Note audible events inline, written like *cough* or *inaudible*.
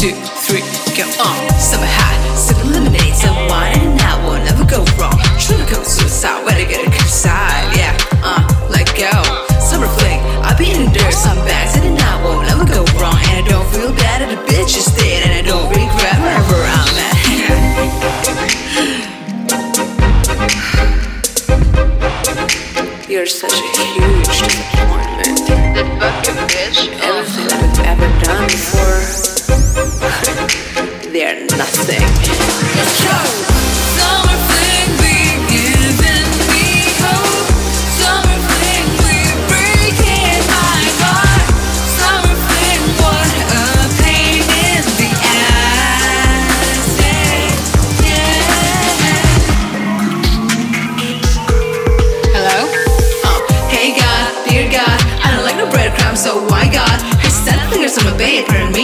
two, three, go on. Summer high, sip lemonade, some wine, and I will never go wrong. You're such a huge disappointment. The fucking bitch. Everything we've ever done before, *laughs* they're nothing. paper